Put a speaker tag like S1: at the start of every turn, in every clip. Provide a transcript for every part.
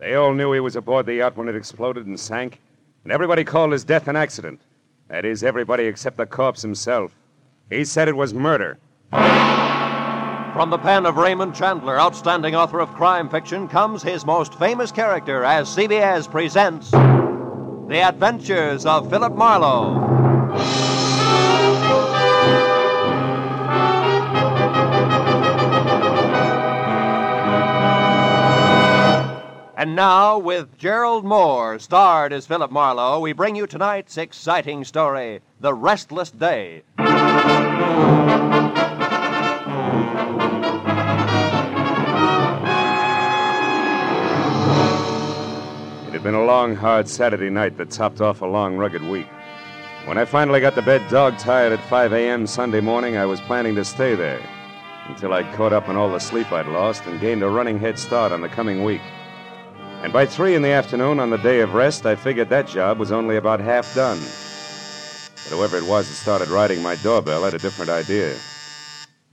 S1: They all knew he was aboard the yacht when it exploded and sank, and everybody called his death an accident. That is, everybody except the corpse himself. He said it was murder.
S2: From the pen of Raymond Chandler, outstanding author of crime fiction, comes his most famous character as CBS presents The Adventures of Philip Marlowe. And now, with Gerald Mohr, starred as Philip Marlowe, we bring you tonight's exciting story The Restless Day.
S1: It had been a long, hard Saturday night that topped off a long, rugged week. When I finally got to bed dog tired at 5 a.m. Sunday morning, I was planning to stay there until I'd caught up on all the sleep I'd lost and gained a running head start on the coming week. And by 3 in the afternoon on the day of rest, I figured that job was only about half done. But whoever it was that started riding my doorbell had a different idea.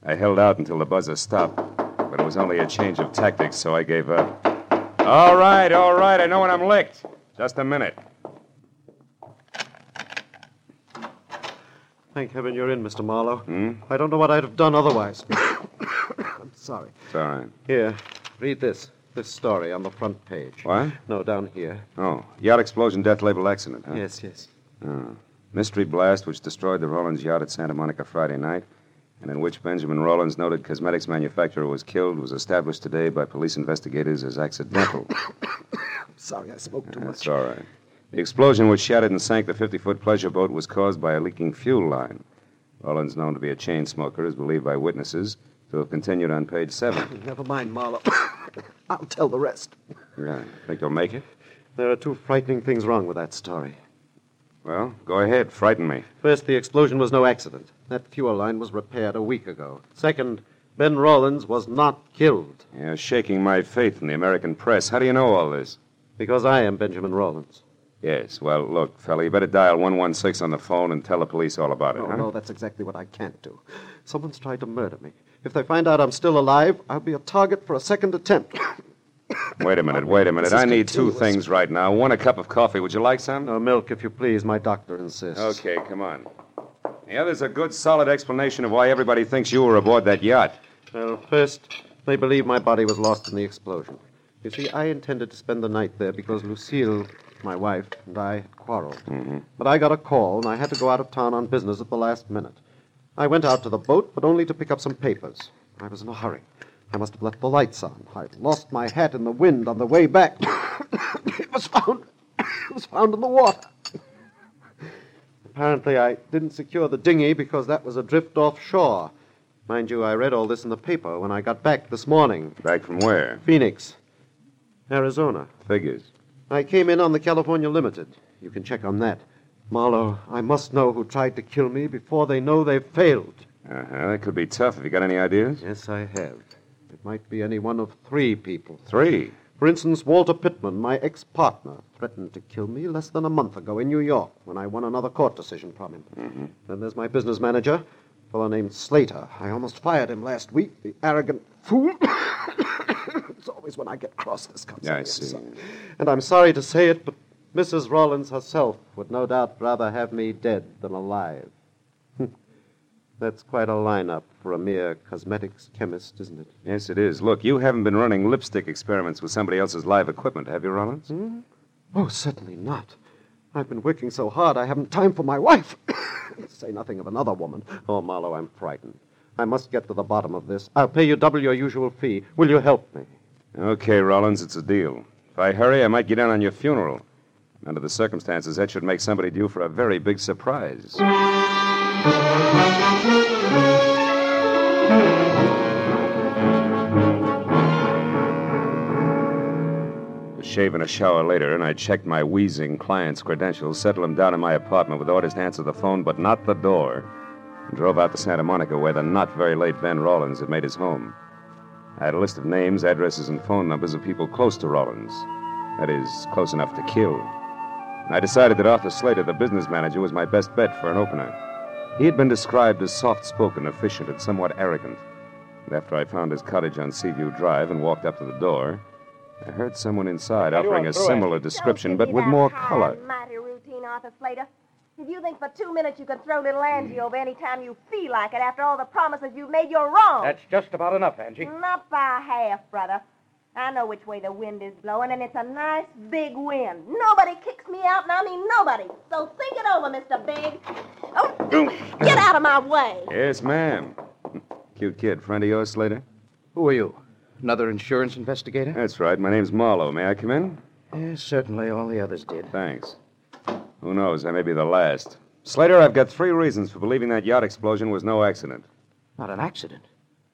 S1: I held out until the buzzer stopped, but it was only a change of tactics, so I gave up. All right, all right, I know when I'm licked. Just a minute.
S3: Thank heaven you're in, Mr. Marlowe.
S1: Hmm?
S3: I don't know what I'd have done otherwise. I'm sorry.
S1: It's all right.
S3: Here, read this. This story on the front page.
S1: What?
S3: No, down here.
S1: Oh, yacht explosion, death label accident, huh?
S3: Yes, yes.
S1: Oh. Mystery blast which destroyed the Rollins yacht at Santa Monica Friday night, and in which Benjamin Rollins, noted cosmetics manufacturer, was killed, was established today by police investigators as accidental.
S3: Sorry, I spoke too
S1: That's all right. The explosion which shattered and sank the 50 foot pleasure boat was caused by a leaking fuel line. Rollins, known to be a chain smoker, is believed by witnesses to have continued on page 7.
S3: Never mind, Marlowe. I'll tell the rest.
S1: Yeah. Think you'll make it?
S3: There are two frightening things wrong with that story.
S1: Well, go ahead. Frighten me.
S3: First, the explosion was no accident. That fuel line was repaired a week ago. Second, Ben Rollins was not killed.
S1: You're shaking my faith in the American press. How do you know all this?
S3: Because I am Benjamin Rollins.
S1: Yes. Well, look, fella, you better dial 116 on the phone and tell the police all about it,
S3: Oh,
S1: huh?
S3: no, that's exactly what I can't do. Someone's tried to murder me. If they find out I'm still alive, I'll be a target for a second attempt.
S1: Wait a minute, wait a minute. I need two things right now. One, a cup of coffee. Would you like some?
S3: No, milk, if you please. My doctor insists.
S1: Okay, come on. The other's a good, solid explanation of why everybody thinks you were aboard that yacht.
S3: Well, first, they believe my body was lost in the explosion. You see, I intended to spend the night there because Lucille, my wife, and I had quarreled. Mm-hmm. But I got a call, and I had to go out of town on business at the last minute. I went out to the boat, but only to pick up some papers. I was in a hurry. I must have left the lights on. I'd lost my hat in the wind on the way back. it was found. It was found in the water. Apparently, I didn't secure the dinghy because that was adrift offshore. Mind you, I read all this in the paper when I got back this morning.
S1: Back from where?
S3: Phoenix, Arizona.
S1: Figures.
S3: I came in on the California Limited. You can check on that. Marlowe, I must know who tried to kill me before they know they've failed.
S1: Uh-huh. That could be tough. Have you got any ideas?
S3: Yes, I have. Might be any one of three people.
S1: Three.
S3: For instance, Walter Pittman, my ex partner, threatened to kill me less than a month ago in New York when I won another court decision from him. Mm-hmm. Then there's my business manager, a fellow named Slater. I almost fired him last week, the arrogant fool. it's always when I get cross this comes
S1: Yeah, I see.
S3: And I'm sorry to say it, but Mrs. Rollins herself would no doubt rather have me dead than alive. That's quite a lineup for a mere cosmetics chemist, isn't it?
S1: Yes, it is. Look, you haven't been running lipstick experiments with somebody else's live equipment, have you, Rollins? Hmm?
S3: Oh, certainly not. I've been working so hard I haven't time for my wife. say nothing of another woman. Oh, Marlowe, I'm frightened. I must get to the bottom of this. I'll pay you double your usual fee. Will you help me?
S1: Okay, Rollins, it's a deal. If I hurry, I might get in on your funeral. Under the circumstances, that should make somebody due for a very big surprise. Shave and a shower later, and I checked my wheezing client's credentials, settled him down in my apartment with orders to answer the phone, but not the door, and drove out to Santa Monica, where the not very late Ben Rollins had made his home. I had a list of names, addresses, and phone numbers of people close to Rollins. That is, close enough to kill. And I decided that Arthur Slater, the business manager, was my best bet for an opener. He had been described as soft spoken, efficient, and somewhat arrogant. And after I found his cottage on Seaview Drive and walked up to the door, I heard someone inside
S4: Tell you
S1: offering a similar
S4: Angie.
S1: description,
S5: Don't
S1: but with more
S5: high
S1: color.
S5: Mighty routine, Arthur Slater. If you think for two minutes you can throw little Angie over any time you feel like it after all the promises you've made, you're wrong.
S4: That's just about enough, Angie.
S5: Not by half, brother. I know which way the wind is blowing, and it's a nice big wind. Nobody kicks me out, and I mean nobody. So think it over, Mr. Big. Oh, get out of my way.
S1: Yes, ma'am. Cute kid. Friend of yours, Slater?
S4: Who are you? Another insurance investigator?
S1: That's right. My name's Marlowe. May I come in?
S4: Yes, certainly. All the others did.
S1: Thanks. Who knows? I may be the last. Slater, I've got three reasons for believing that yacht explosion was no accident.
S4: Not an accident.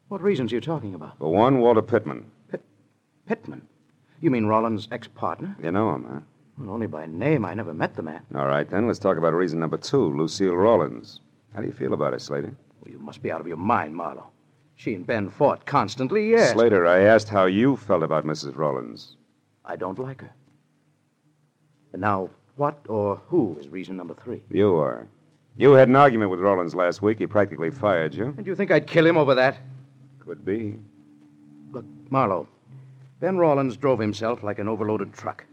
S4: What reasons are you talking about?
S1: For one, Walter Pittman.
S4: Pittman. You mean Rollins' ex-partner?
S1: You know him, huh?
S4: Well, only by name. I never met the man.
S1: All right, then. Let's talk about reason number two, Lucille Rollins. How do you feel about her, Slater?
S4: Well, you must be out of your mind, Marlowe. She and Ben fought constantly, yes.
S1: Slater, I asked how you felt about Mrs. Rollins.
S4: I don't like her. And now, what or who is reason number three?
S1: You are. You had an argument with Rollins last week. He practically fired you.
S4: And you think I'd kill him over that?
S1: Could be.
S4: Look, Marlowe, Ben Rollins drove himself like an overloaded truck.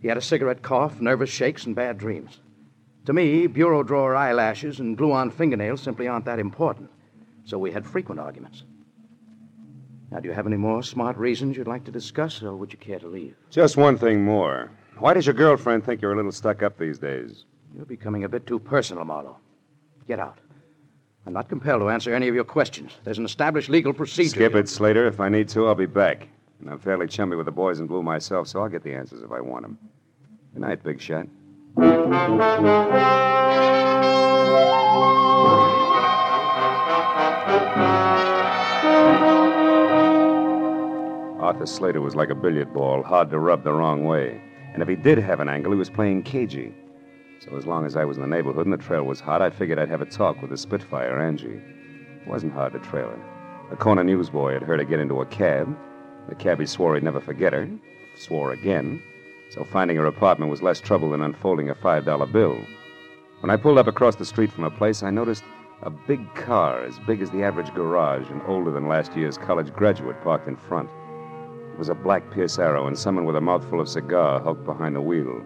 S4: He had a cigarette cough, nervous shakes, and bad dreams. To me, bureau drawer eyelashes and glue on fingernails simply aren't that important. So we had frequent arguments. Now, do you have any more smart reasons you'd like to discuss, or would you care to leave?
S1: Just one thing more. Why does your girlfriend think you're a little stuck up these days?
S4: You're becoming a bit too personal, Marlowe. Get out. I'm not compelled to answer any of your questions. There's an established legal procedure.
S1: Skip it, Slater. If I need to, I'll be back. And I'm fairly chummy with the boys in blue myself, so I'll get the answers if I want them. Good night, Big Shot. Arthur Slater was like a billiard ball, hard to rub the wrong way. And if he did have an angle, he was playing cagey. So as long as I was in the neighborhood and the trail was hot, I figured I'd have a talk with the Spitfire, Angie. It wasn't hard to trail her. A corner newsboy had heard her get into a cab. The cabbie swore he'd never forget her, swore again. So finding her apartment was less trouble than unfolding a $5 bill. When I pulled up across the street from her place, I noticed a big car, as big as the average garage and older than last year's college graduate, parked in front. It was a black Pierce Arrow, and someone with a mouthful of cigar hulked behind the wheel.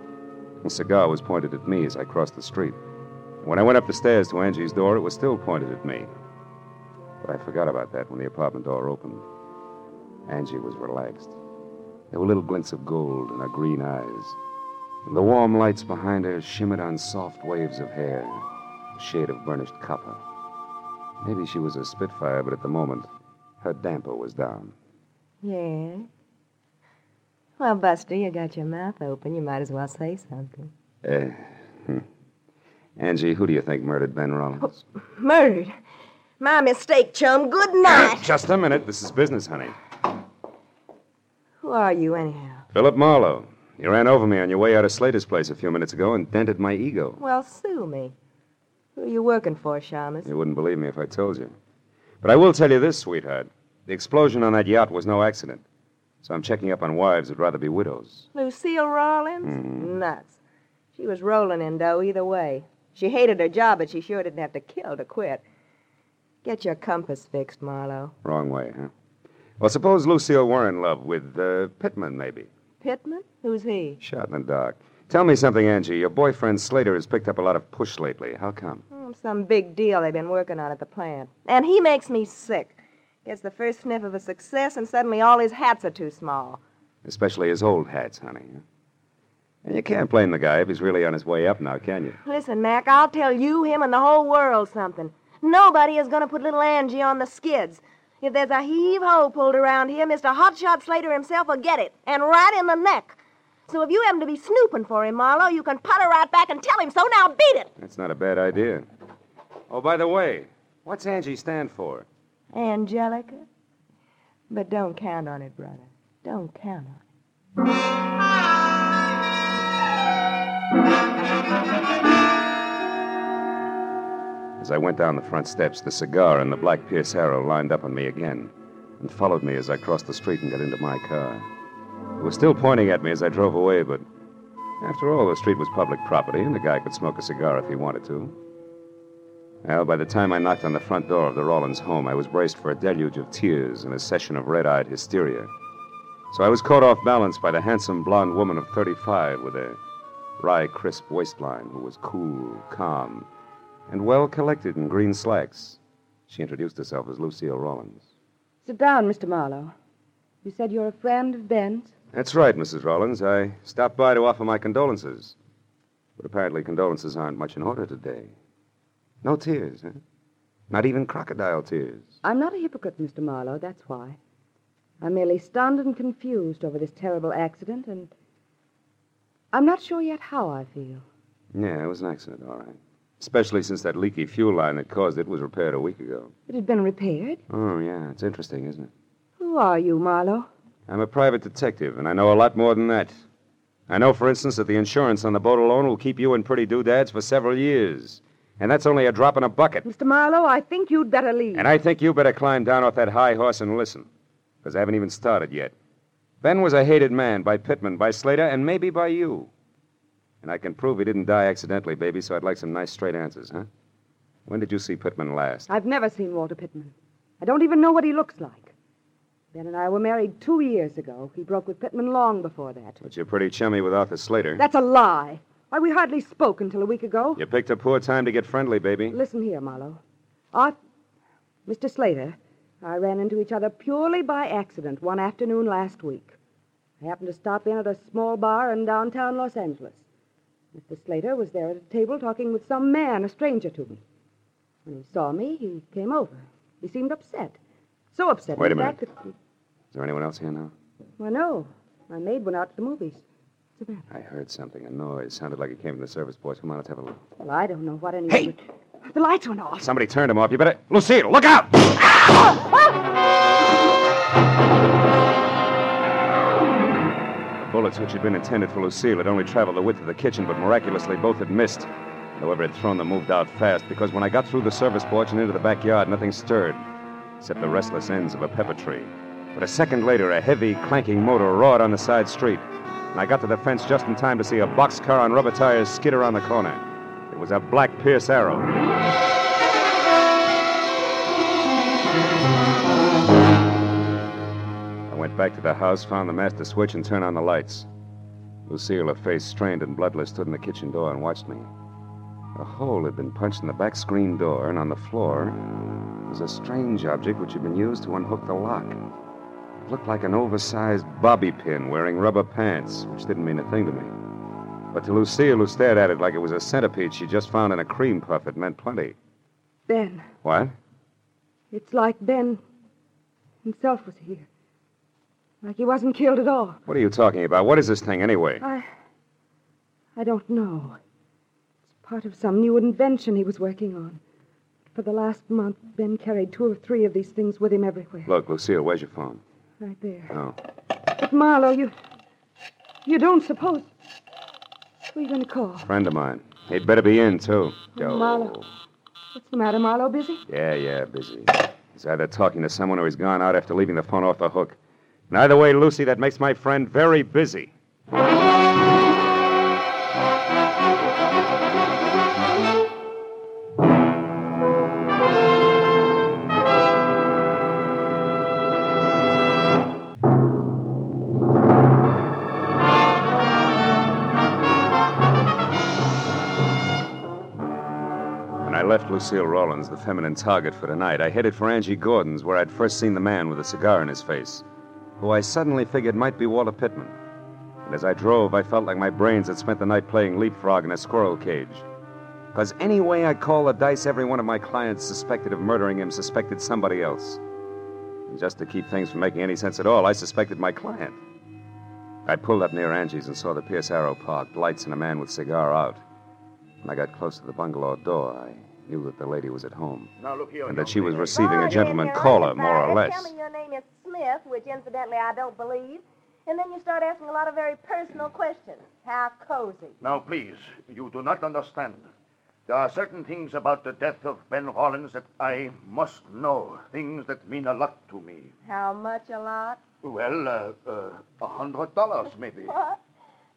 S1: The cigar was pointed at me as I crossed the street. When I went up the stairs to Angie's door, it was still pointed at me. But I forgot about that when the apartment door opened. Angie was relaxed. There were little glints of gold in her green eyes. And the warm lights behind her shimmered on soft waves of hair, shade of burnished copper. Maybe she was a Spitfire, but at the moment, her damper was down.
S5: Yeah. Well, Buster, you got your mouth open. You might as well say something.
S1: Uh, hmm. Angie, who do you think murdered Ben Rollins?
S5: Murdered. My mistake, chum. Good night.
S1: Just a minute. This is business, honey.
S5: Who are you, anyhow?
S1: Philip Marlowe. You ran over me on your way out of Slater's place a few minutes ago and dented my ego.
S5: Well, sue me. Who are you working for, Shamus?
S1: You wouldn't believe me if I told you. But I will tell you this, sweetheart. The explosion on that yacht was no accident. So I'm checking up on wives who'd rather be widows.
S5: Lucille Rollins?
S1: Mhm.
S5: Nuts. She was rolling in dough either way. She hated her job, but she sure didn't have to kill to quit. Get your compass fixed, Marlowe.
S1: Wrong way, huh? Well, suppose Lucille were in love with uh, Pittman, maybe.
S5: Pittman? Who's he?
S1: Shot in the dark. Tell me something, Angie. Your boyfriend Slater has picked up a lot of push lately. How come?
S5: Oh, some big deal they've been working on at the plant. And he makes me sick. Gets the first sniff of a success, and suddenly all his hats are too small.
S1: Especially his old hats, honey. And you can't blame the guy if he's really on his way up now, can you?
S5: Listen, Mac, I'll tell you, him, and the whole world something. Nobody is going to put little Angie on the skids. If there's a heave ho pulled around here, Mr. Hotshot Slater himself will get it, and right in the neck. So if you happen to be snooping for him, Marlowe, you can putter right back and tell him so. Now beat it.
S1: That's not a bad idea. Oh, by the way, what's Angie stand for?
S5: Angelica? But don't count on it, brother. Don't count on it.
S1: As I went down the front steps, the cigar and the black Pierce Arrow lined up on me again and followed me as I crossed the street and got into my car. It was still pointing at me as I drove away, but after all, the street was public property and the guy could smoke a cigar if he wanted to. Well, by the time I knocked on the front door of the Rollins home, I was braced for a deluge of tears and a session of red eyed hysteria. So I was caught off balance by the handsome blonde woman of 35 with a wry, crisp waistline who was cool, calm, and well collected in green slacks. She introduced herself as Lucille Rollins.
S6: Sit down, Mr. Marlowe. You said you're a friend of Ben's?
S1: That's right, Mrs. Rollins. I stopped by to offer my condolences. But apparently, condolences aren't much in order today. No tears, huh? Not even crocodile tears.
S6: I'm not a hypocrite, Mr. Marlowe, that's why. I'm merely stunned and confused over this terrible accident, and I'm not sure yet how I feel.
S1: Yeah, it was an accident, all right. Especially since that leaky fuel line that caused it was repaired a week ago.
S6: It had been repaired.
S1: Oh, yeah, it's interesting, isn't it?
S6: Who are you, Marlowe?
S1: I'm a private detective, and I know a lot more than that. I know, for instance, that the insurance on the boat alone will keep you in pretty doodads for several years. And that's only a drop in a bucket.
S6: Mr. Marlowe, I think you'd better leave.
S1: And I think you better climb down off that high horse and listen. Because I haven't even started yet. Ben was a hated man by Pittman, by Slater, and maybe by you. And I can prove he didn't die accidentally, baby, so I'd like some nice straight answers, huh? When did you see Pittman last?
S6: I've never seen Walter Pittman. I don't even know what he looks like. Ben and I were married two years ago. He broke with Pittman long before that.
S1: But you're pretty chummy with Arthur Slater.
S6: That's a lie. Why, we hardly spoke until a week ago.
S1: You picked a poor time to get friendly, baby.
S6: Listen here, Marlowe. Arth... Mr. Slater, I ran into each other purely by accident one afternoon last week. I happened to stop in at a small bar in downtown Los Angeles. Mr. Slater was there at a table talking with some man, a stranger to me. When he saw me, he came over. He seemed upset. So upset,
S1: Wait a minute. Is there anyone else here now?
S6: Well, no. My maid went out to the movies. What's the matter?
S1: I heard something, a noise. Sounded like it came from the service boys. Come on, let's have a look.
S6: Well, I don't know what anyone...
S1: Hey!
S6: would- The lights went off.
S1: Somebody turned them off. You better. Lucille, look out! The bullets, which had been intended for Lucille, had only traveled the width of the kitchen, but miraculously both had missed. Whoever had thrown them moved out fast, because when I got through the service porch and into the backyard, nothing stirred, except the restless ends of a pepper tree. But a second later, a heavy, clanking motor roared on the side street, and I got to the fence just in time to see a boxcar on rubber tires skid around the corner. It was a black Pierce Arrow. I went back to the house, found the master switch, and turned on the lights. Lucille, her face strained and bloodless, stood in the kitchen door and watched me. A hole had been punched in the back screen door, and on the floor was a strange object which had been used to unhook the lock. It looked like an oversized bobby pin wearing rubber pants, which didn't mean a thing to me. But to Lucille, who stared at it like it was a centipede she just found in a cream puff, it meant plenty.
S6: Ben.
S1: What?
S6: It's like Ben himself was here. Like he wasn't killed at all.
S1: What are you talking about? What is this thing, anyway?
S6: I. I don't know. Part of some new invention he was working on. For the last month, Ben carried two or three of these things with him everywhere.
S1: Look, Lucille, where's your phone?
S6: Right there.
S1: Oh.
S6: But Marlowe, you. You don't suppose. Who are you going to call?
S1: Friend of mine. He'd better be in, too.
S6: Oh, Marlowe. What's the matter, Marlowe? Busy?
S1: Yeah, yeah, busy. He's either talking to someone or he's gone out after leaving the phone off the hook. And either way, Lucy, that makes my friend very busy. Lucille Rollins, the feminine target for tonight, I headed for Angie Gordon's, where I'd first seen the man with a cigar in his face, who I suddenly figured might be Walter Pittman. And as I drove, I felt like my brains had spent the night playing leapfrog in a squirrel cage. Because any way I call the dice, every one of my clients suspected of murdering him suspected somebody else. And just to keep things from making any sense at all, I suspected my client. I pulled up near Angie's and saw the Pierce Arrow parked, lights and a man with cigar out. When I got close to the bungalow door, I knew that the lady was at home.
S4: Now, look here.
S1: And that she was receiving a gentleman caller, more or less.
S5: Tell me your name is Smith, which incidentally I don't believe. And then you start asking a lot of very personal questions. How cozy.
S7: Now, please, you do not understand. There are certain things about the death of Ben Rollins that I must know. Things that mean a lot to me.
S5: How much a lot?
S7: Well, uh, uh, a hundred dollars, maybe.
S5: What?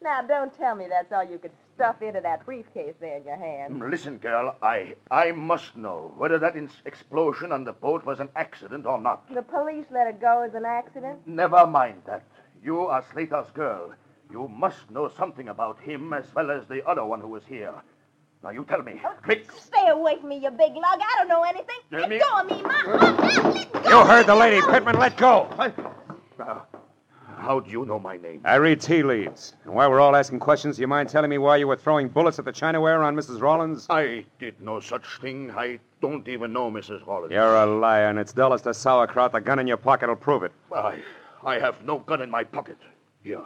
S5: Now, don't tell me that's all you could stuff into that briefcase there in your hand.
S7: Mm, Listen, girl, I I must know whether that ins- explosion on the boat was an accident or not.
S5: The police let it go as an accident.
S7: Never mind that. You are Slater's girl. You must know something about him as well as the other one who was here. Now, you tell me. Quick.
S5: Stay away from me, you big lug. I don't know anything.
S7: Let
S5: Let
S7: me-
S5: go of me, Ma. Let go.
S1: You heard the lady, Pittman. Let go.
S7: Uh, how do you know my name?
S1: I read tea leaves. And while we're all asking questions, do you mind telling me why you were throwing bullets at the Chinaware on Mrs. Rollins?
S7: I did no such thing. I don't even know Mrs. Rollins.
S1: You're a liar, and it's dull as the sauerkraut. The gun in your pocket will prove it.
S7: I, I have no gun in my pocket. Here.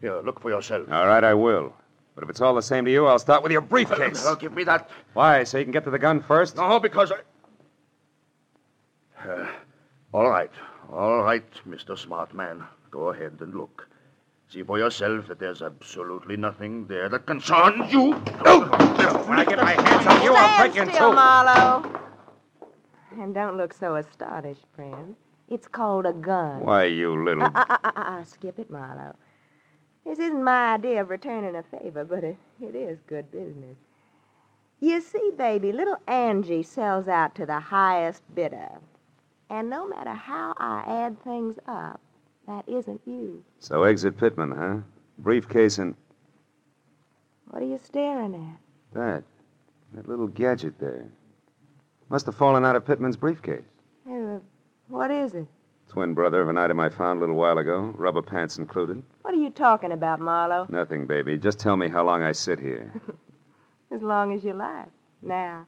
S7: Here, look for yourself.
S1: All right, I will. But if it's all the same to you, I'll start with your briefcase.
S7: Uh, give me that.
S1: Why? So you can get to the gun first?
S7: No, because I. Uh, all right. All right, Mr. Smart Man. Go ahead and look. See for yourself that there's absolutely nothing there that concerns you.
S1: When I get my hands on you, I'll break you in
S5: Stand still,
S1: two.
S5: Marlowe. And don't look so astonished, friend. It's called a gun.
S1: Why, you little.
S5: Uh, uh, uh, uh, uh, skip it, Marlowe. This isn't my idea of returning a favor, but it, it is good business. You see, baby, little Angie sells out to the highest bidder. And no matter how I add things up, that isn't you.
S1: So exit Pittman, huh? Briefcase and
S5: What are you staring at?
S1: that. That little gadget there. Must have fallen out of Pittman's briefcase.
S5: Uh, what is it?
S1: Twin brother of an item I found a little while ago, rubber pants included.
S5: What are you talking about, Marlowe?
S1: Nothing, baby. Just tell me how long I sit here.
S5: As long as you like. Now,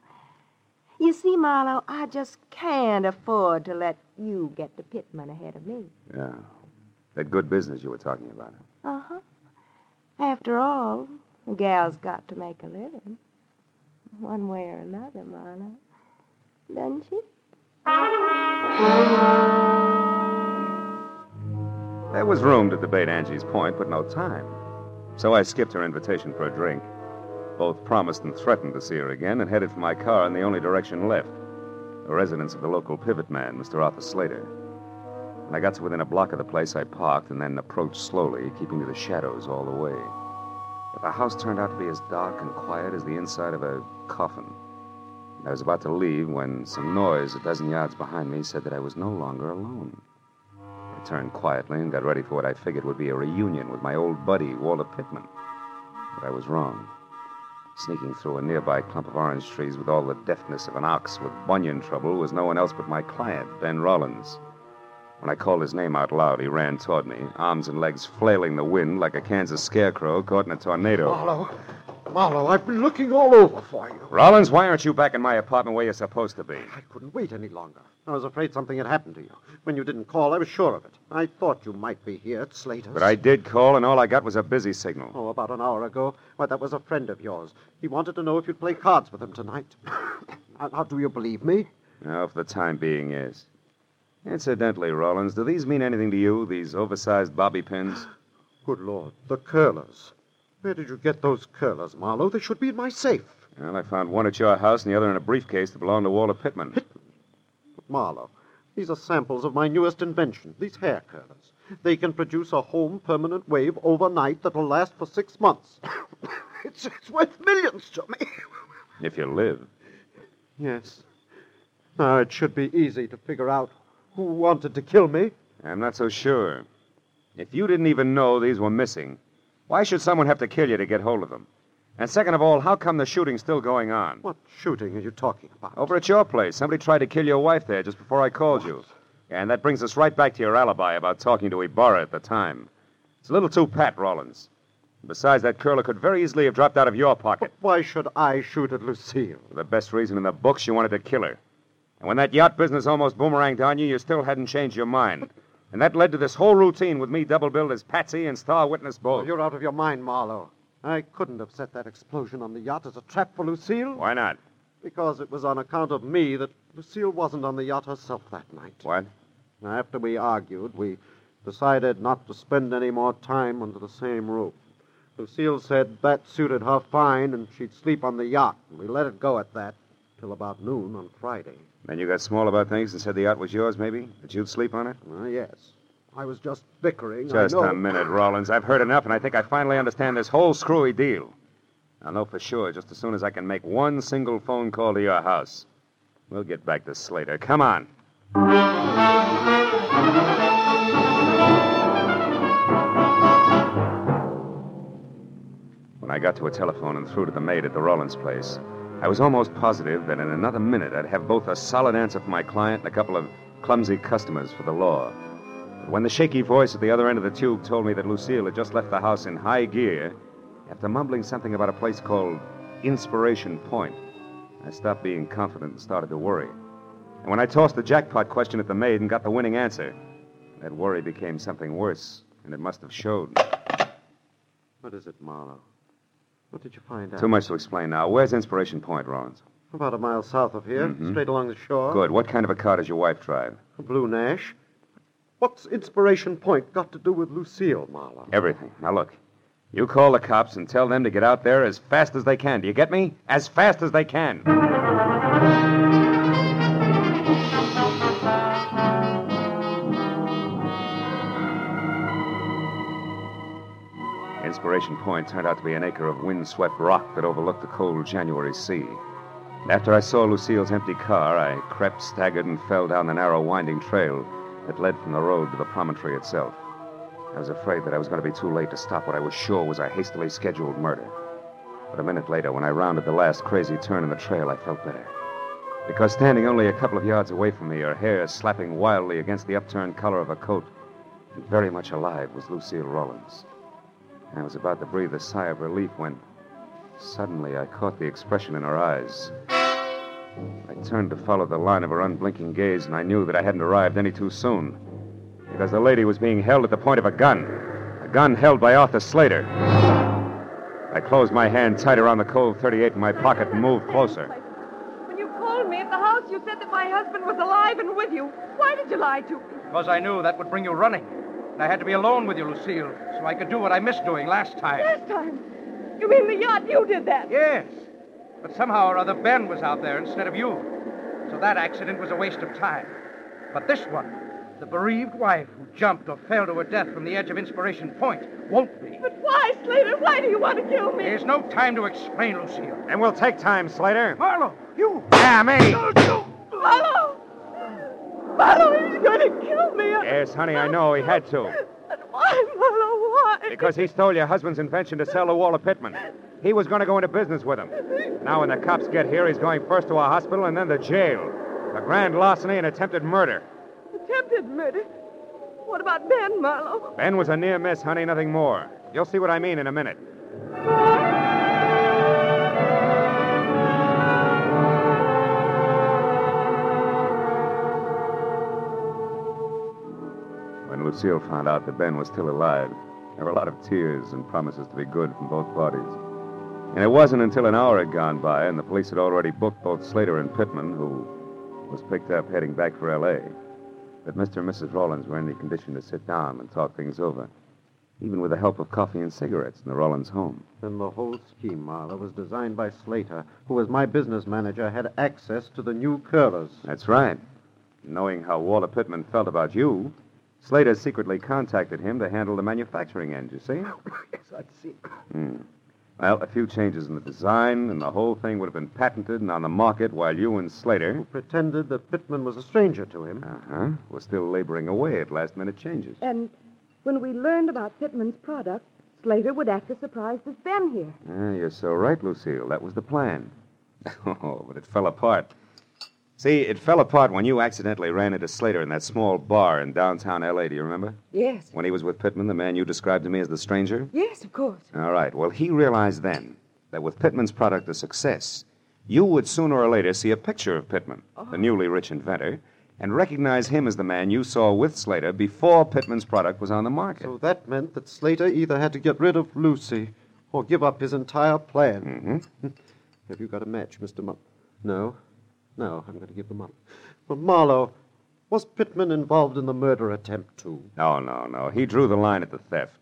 S5: you see, Marlowe, I just can't afford to let you get to Pittman ahead of me.
S1: Yeah. That good business you were talking about.
S5: Uh huh. After all, a gal's got to make a living. One way or another, Marlowe. Doesn't she?
S1: There was room to debate Angie's point, but no time. So I skipped her invitation for a drink. Both promised and threatened to see her again and headed for my car in the only direction left the residence of the local pivot man, Mr. Arthur Slater. When I got to within a block of the place, I parked and then approached slowly, keeping to the shadows all the way. But the house turned out to be as dark and quiet as the inside of a coffin. I was about to leave when some noise a dozen yards behind me said that I was no longer alone. I turned quietly and got ready for what I figured would be a reunion with my old buddy, Walter Pittman. But I was wrong. Sneaking through a nearby clump of orange trees with all the deftness of an ox with bunion trouble was no one else but my client, Ben Rollins. When I called his name out loud, he ran toward me, arms and legs flailing the wind like a Kansas scarecrow caught in a tornado.
S3: Marlowe, Marlowe, I've been looking all over for you.
S1: Rollins, why aren't you back in my apartment where you're supposed to be?
S3: I couldn't wait any longer. I was afraid something had happened to you. When you didn't call, I was sure of it. I thought you might be here at Slater's.
S1: But I did call, and all I got was a busy signal.
S3: Oh, about an hour ago. Why, that was a friend of yours. He wanted to know if you'd play cards with him tonight. now, now, do you believe me?
S1: Now, for the time being, yes. Incidentally, Rollins, do these mean anything to you, these oversized bobby pins?
S3: Good Lord, the curlers. Where did you get those curlers, Marlowe? They should be in my safe.
S1: Well, I found one at your house and the other in a briefcase that belonged to Walter Pittman.
S3: But, Marlowe, these are samples of my newest invention, these hair curlers. They can produce a home permanent wave overnight that'll last for six months. it's, it's worth millions to me.
S1: If you live.
S3: Yes. Now, it should be easy to figure out who wanted to kill me.
S1: I'm not so sure. If you didn't even know these were missing, why should someone have to kill you to get hold of them? And second of all, how come the shooting's still going on?
S3: What shooting are you talking about?
S1: Over at your place, somebody tried to kill your wife there just before I called you. And that brings us right back to your alibi about talking to Ibarra at the time. It's a little too pat, Rollins. Besides, that curler could very easily have dropped out of your pocket.
S3: But Why should I shoot at Lucille?
S1: For the best reason in the books, you wanted to kill her. And when that yacht business almost boomeranged on you, you still hadn't changed your mind. And that led to this whole routine with me double billed as Patsy and star witness both.
S3: you're out of your mind, Marlowe. I couldn't have set that explosion on the yacht as a trap for Lucille.
S1: Why not?
S3: Because it was on account of me that Lucille wasn't on the yacht herself that night.
S1: What?
S3: Now, after we argued, we decided not to spend any more time under the same roof. Lucille said that suited her fine and she'd sleep on the yacht. And we let it go at that till about noon on Friday.
S1: Then you got small about things and said the yacht was yours, maybe? That you'd sleep on it?
S3: Well, yes. I was just bickering.
S1: Just a minute, Rollins. I've heard enough, and I think I finally understand this whole screwy deal. I'll know for sure just as soon as I can make one single phone call to your house. We'll get back to Slater. Come on. When I got to a telephone and threw to the maid at the Rollins place, I was almost positive that in another minute I'd have both a solid answer for my client and a couple of clumsy customers for the law. But when the shaky voice at the other end of the tube told me that Lucille had just left the house in high gear, after mumbling something about a place called Inspiration Point, I stopped being confident and started to worry. And when I tossed the jackpot question at the maid and got the winning answer, that worry became something worse, and it must have showed.
S3: What is it, Marlowe? What did you find out?
S1: Too much to explain now. Where's Inspiration Point, Rollins?
S3: About a mile south of here,
S1: Mhm.
S3: straight along the shore.
S1: Good. What kind of a car does your wife drive?
S3: A blue Nash. What's Inspiration Point got to do with Lucille, Marlowe?
S1: Everything. Now, look. You call the cops and tell them to get out there as fast as they can. Do you get me? As fast as they can. Inspiration Point turned out to be an acre of windswept rock that overlooked the cold January sea. After I saw Lucille's empty car, I crept, staggered, and fell down the narrow, winding trail that led from the road to the promontory itself. I was afraid that I was going to be too late to stop what I was sure was a hastily scheduled murder. But a minute later, when I rounded the last crazy turn in the trail, I felt better. Because standing only a couple of yards away from me, her hair slapping wildly against the upturned collar of her coat, and very much alive, was Lucille Rollins. I was about to breathe a sigh of relief when suddenly I caught the expression in her eyes. I turned to follow the line of her unblinking gaze, and I knew that I hadn't arrived any too soon. Because the lady was being held at the point of a gun. A gun held by Arthur Slater. I closed my hand tight around the cold 38 in my pocket and moved closer.
S6: When you called me at the house, you said that my husband was alive and with you. Why did you lie to me?
S4: Because I knew that would bring you running. And I had to be alone with you, Lucille, so I could do what I missed doing last time.
S6: Last time. You mean the yacht? You did that.
S4: Yes. But somehow or other, Ben was out there instead of you. So that accident was a waste of time. But this one, the bereaved wife who jumped or fell to her death from the edge of Inspiration Point, won't be.
S6: But why, Slater? Why do you want to kill me?
S4: There's no time to explain, Lucille.
S1: And we'll take time, Slater.
S4: Marlowe, you!
S1: Yeah, me.
S6: Marlowe! Marlowe, he's going to kill me.
S1: Yes, honey, I know he had to.
S6: And why, Marlowe? Why?
S1: Because he stole your husband's invention to sell to Walter Pittman. He was going to go into business with him. Now, when the cops get here, he's going first to a hospital and then to jail. A grand larceny and attempted murder.
S6: Attempted murder. What about Ben, Marlowe?
S1: Ben was a near miss, honey, nothing more. You'll see what I mean in a minute. Lucille found out that Ben was still alive, there were a lot of tears and promises to be good from both parties. And it wasn't until an hour had gone by and the police had already booked both Slater and Pittman, who was picked up heading back for L.A., that Mr. and Mrs. Rollins were in the condition to sit down and talk things over, even with the help of coffee and cigarettes in the Rollins home.
S3: Then the whole scheme, Marlowe, was designed by Slater, who, as my business manager, had access to the new curlers.
S1: That's right. Knowing how Walter Pittman felt about you, Slater secretly contacted him to handle the manufacturing end, you see?
S3: yes, I'd see.
S1: Hmm. Well, a few changes in the design, and the whole thing would have been patented and on the market while you and Slater,
S3: Pretended that Pittman was a stranger to him.
S1: uh-huh, were still laboring away at last-minute changes.
S6: And when we learned about Pittman's product, Slater would act as surprised as Ben here.
S1: Ah, you're so right, Lucille. That was the plan. Oh, but it fell apart. See, it fell apart when you accidentally ran into Slater in that small bar in downtown L.A., do you remember?
S6: Yes.
S1: When he was with Pittman, the man you described to me as the stranger?
S6: Yes, of course.
S1: All right. Well, he realized then that with Pittman's product a success, you would sooner or later see a picture of Pittman, the newly rich inventor, and recognize him as the man you saw with Slater before Pittman's product was on the market.
S3: So that meant that Slater either had to get rid of Lucy or give up his entire plan.
S1: hmm
S3: Have you got a match, Mr. Mar... No. No, I'm going to give them up. But Marlowe, was Pittman involved in the murder attempt, too?
S1: No, no, no. He drew the line at the theft.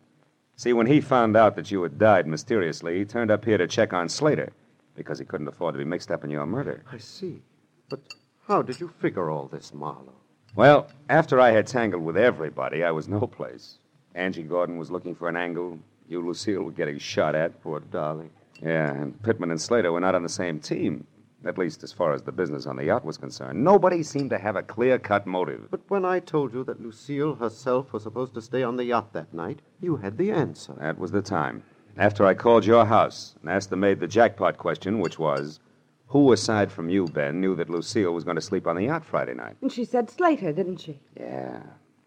S1: See, when he found out that you had died mysteriously, he turned up here to check on Slater because he couldn't afford to be mixed up in your murder.
S3: I see. But how did you figure all this, Marlowe?
S1: Well, after I had tangled with everybody, I was no place. Angie Gordon was looking for an angle. You, Lucille, were getting shot at.
S3: Poor darling.
S1: Yeah, and Pittman and Slater were not on the same team, at least as far as the business on the yacht was concerned. Nobody seemed to have a clear cut motive.
S3: But when I told you that Lucille herself was supposed to stay on the yacht that night, you had the answer.
S1: That was the time. After I called your house and asked the maid the jackpot question, which was, who aside from you, Ben, knew that Lucille was going to sleep on the yacht Friday night?
S6: And she said Slater, didn't she?
S1: Yeah.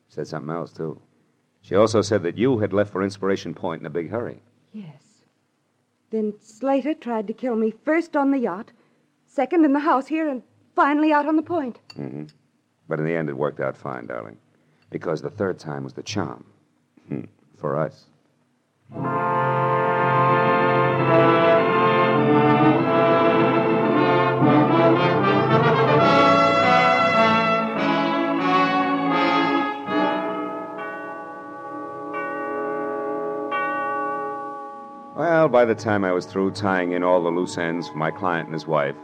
S1: Said something else, too. She also said that you had left for Inspiration Point in a big hurry.
S6: Yes. Then Slater tried to kill me first on the yacht, second in the house here, and finally out on the point.
S1: Mm-hmm. But in the end, it worked out fine, darling. Because the third time was the charm. Hmm. For us. Well, by the time I was through tying in all the loose ends for my client and his wife,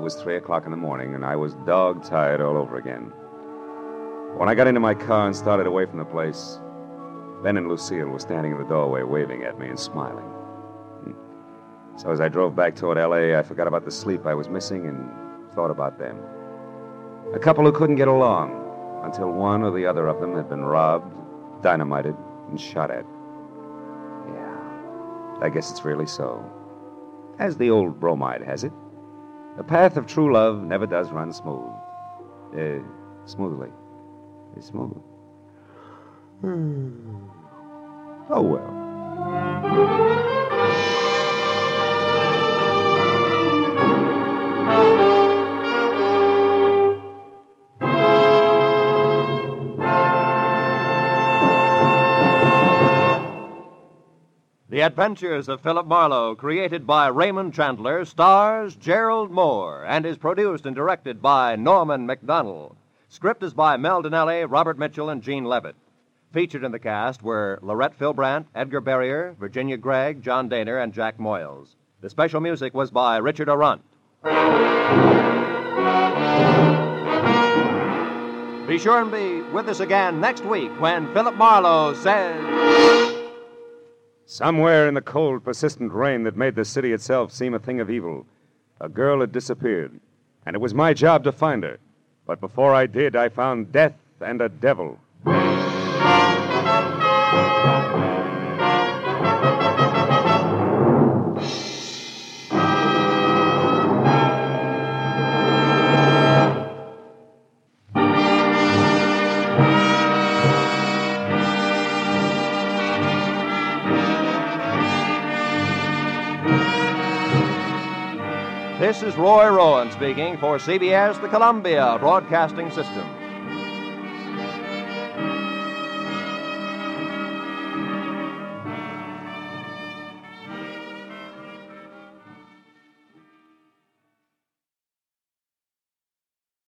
S1: it was three o'clock in the morning, and I was dog tired all over again. When I got into my car and started away from the place, Ben and Lucille were standing in the doorway waving at me and smiling. Hmm. So as I drove back toward L.A., I forgot about the sleep I was missing and thought about them. A couple who couldn't get along until one or the other of them had been robbed, dynamited, and shot at. Yeah, I guess it's really so. As the old bromide has it, the path of true love never does run smooth. Uh, smoothly. It's smooth. Hmm. Oh, well.
S2: The Adventures of Philip Marlowe, created by Raymond Chandler, stars Gerald Mohr and is produced and directed by Norman McDonnell. Script is by Mel Dinelli, Robert Mitchell, and Gene Levitt. Featured in the cast were Laurette Fillbrandt, Edgar Barrier, Virginia Gregg, John Dehner, and Jack Moyles. The special music was by Richard Aurandt. Be sure and be with us again next week when Philip Marlowe says.
S1: Somewhere in the cold, persistent rain that made the city itself seem a thing of evil, a girl had disappeared, and it was my job to find her. But before I did, I found death and a devil.
S2: Is Roy Rowan speaking for CBS, the Columbia Broadcasting System.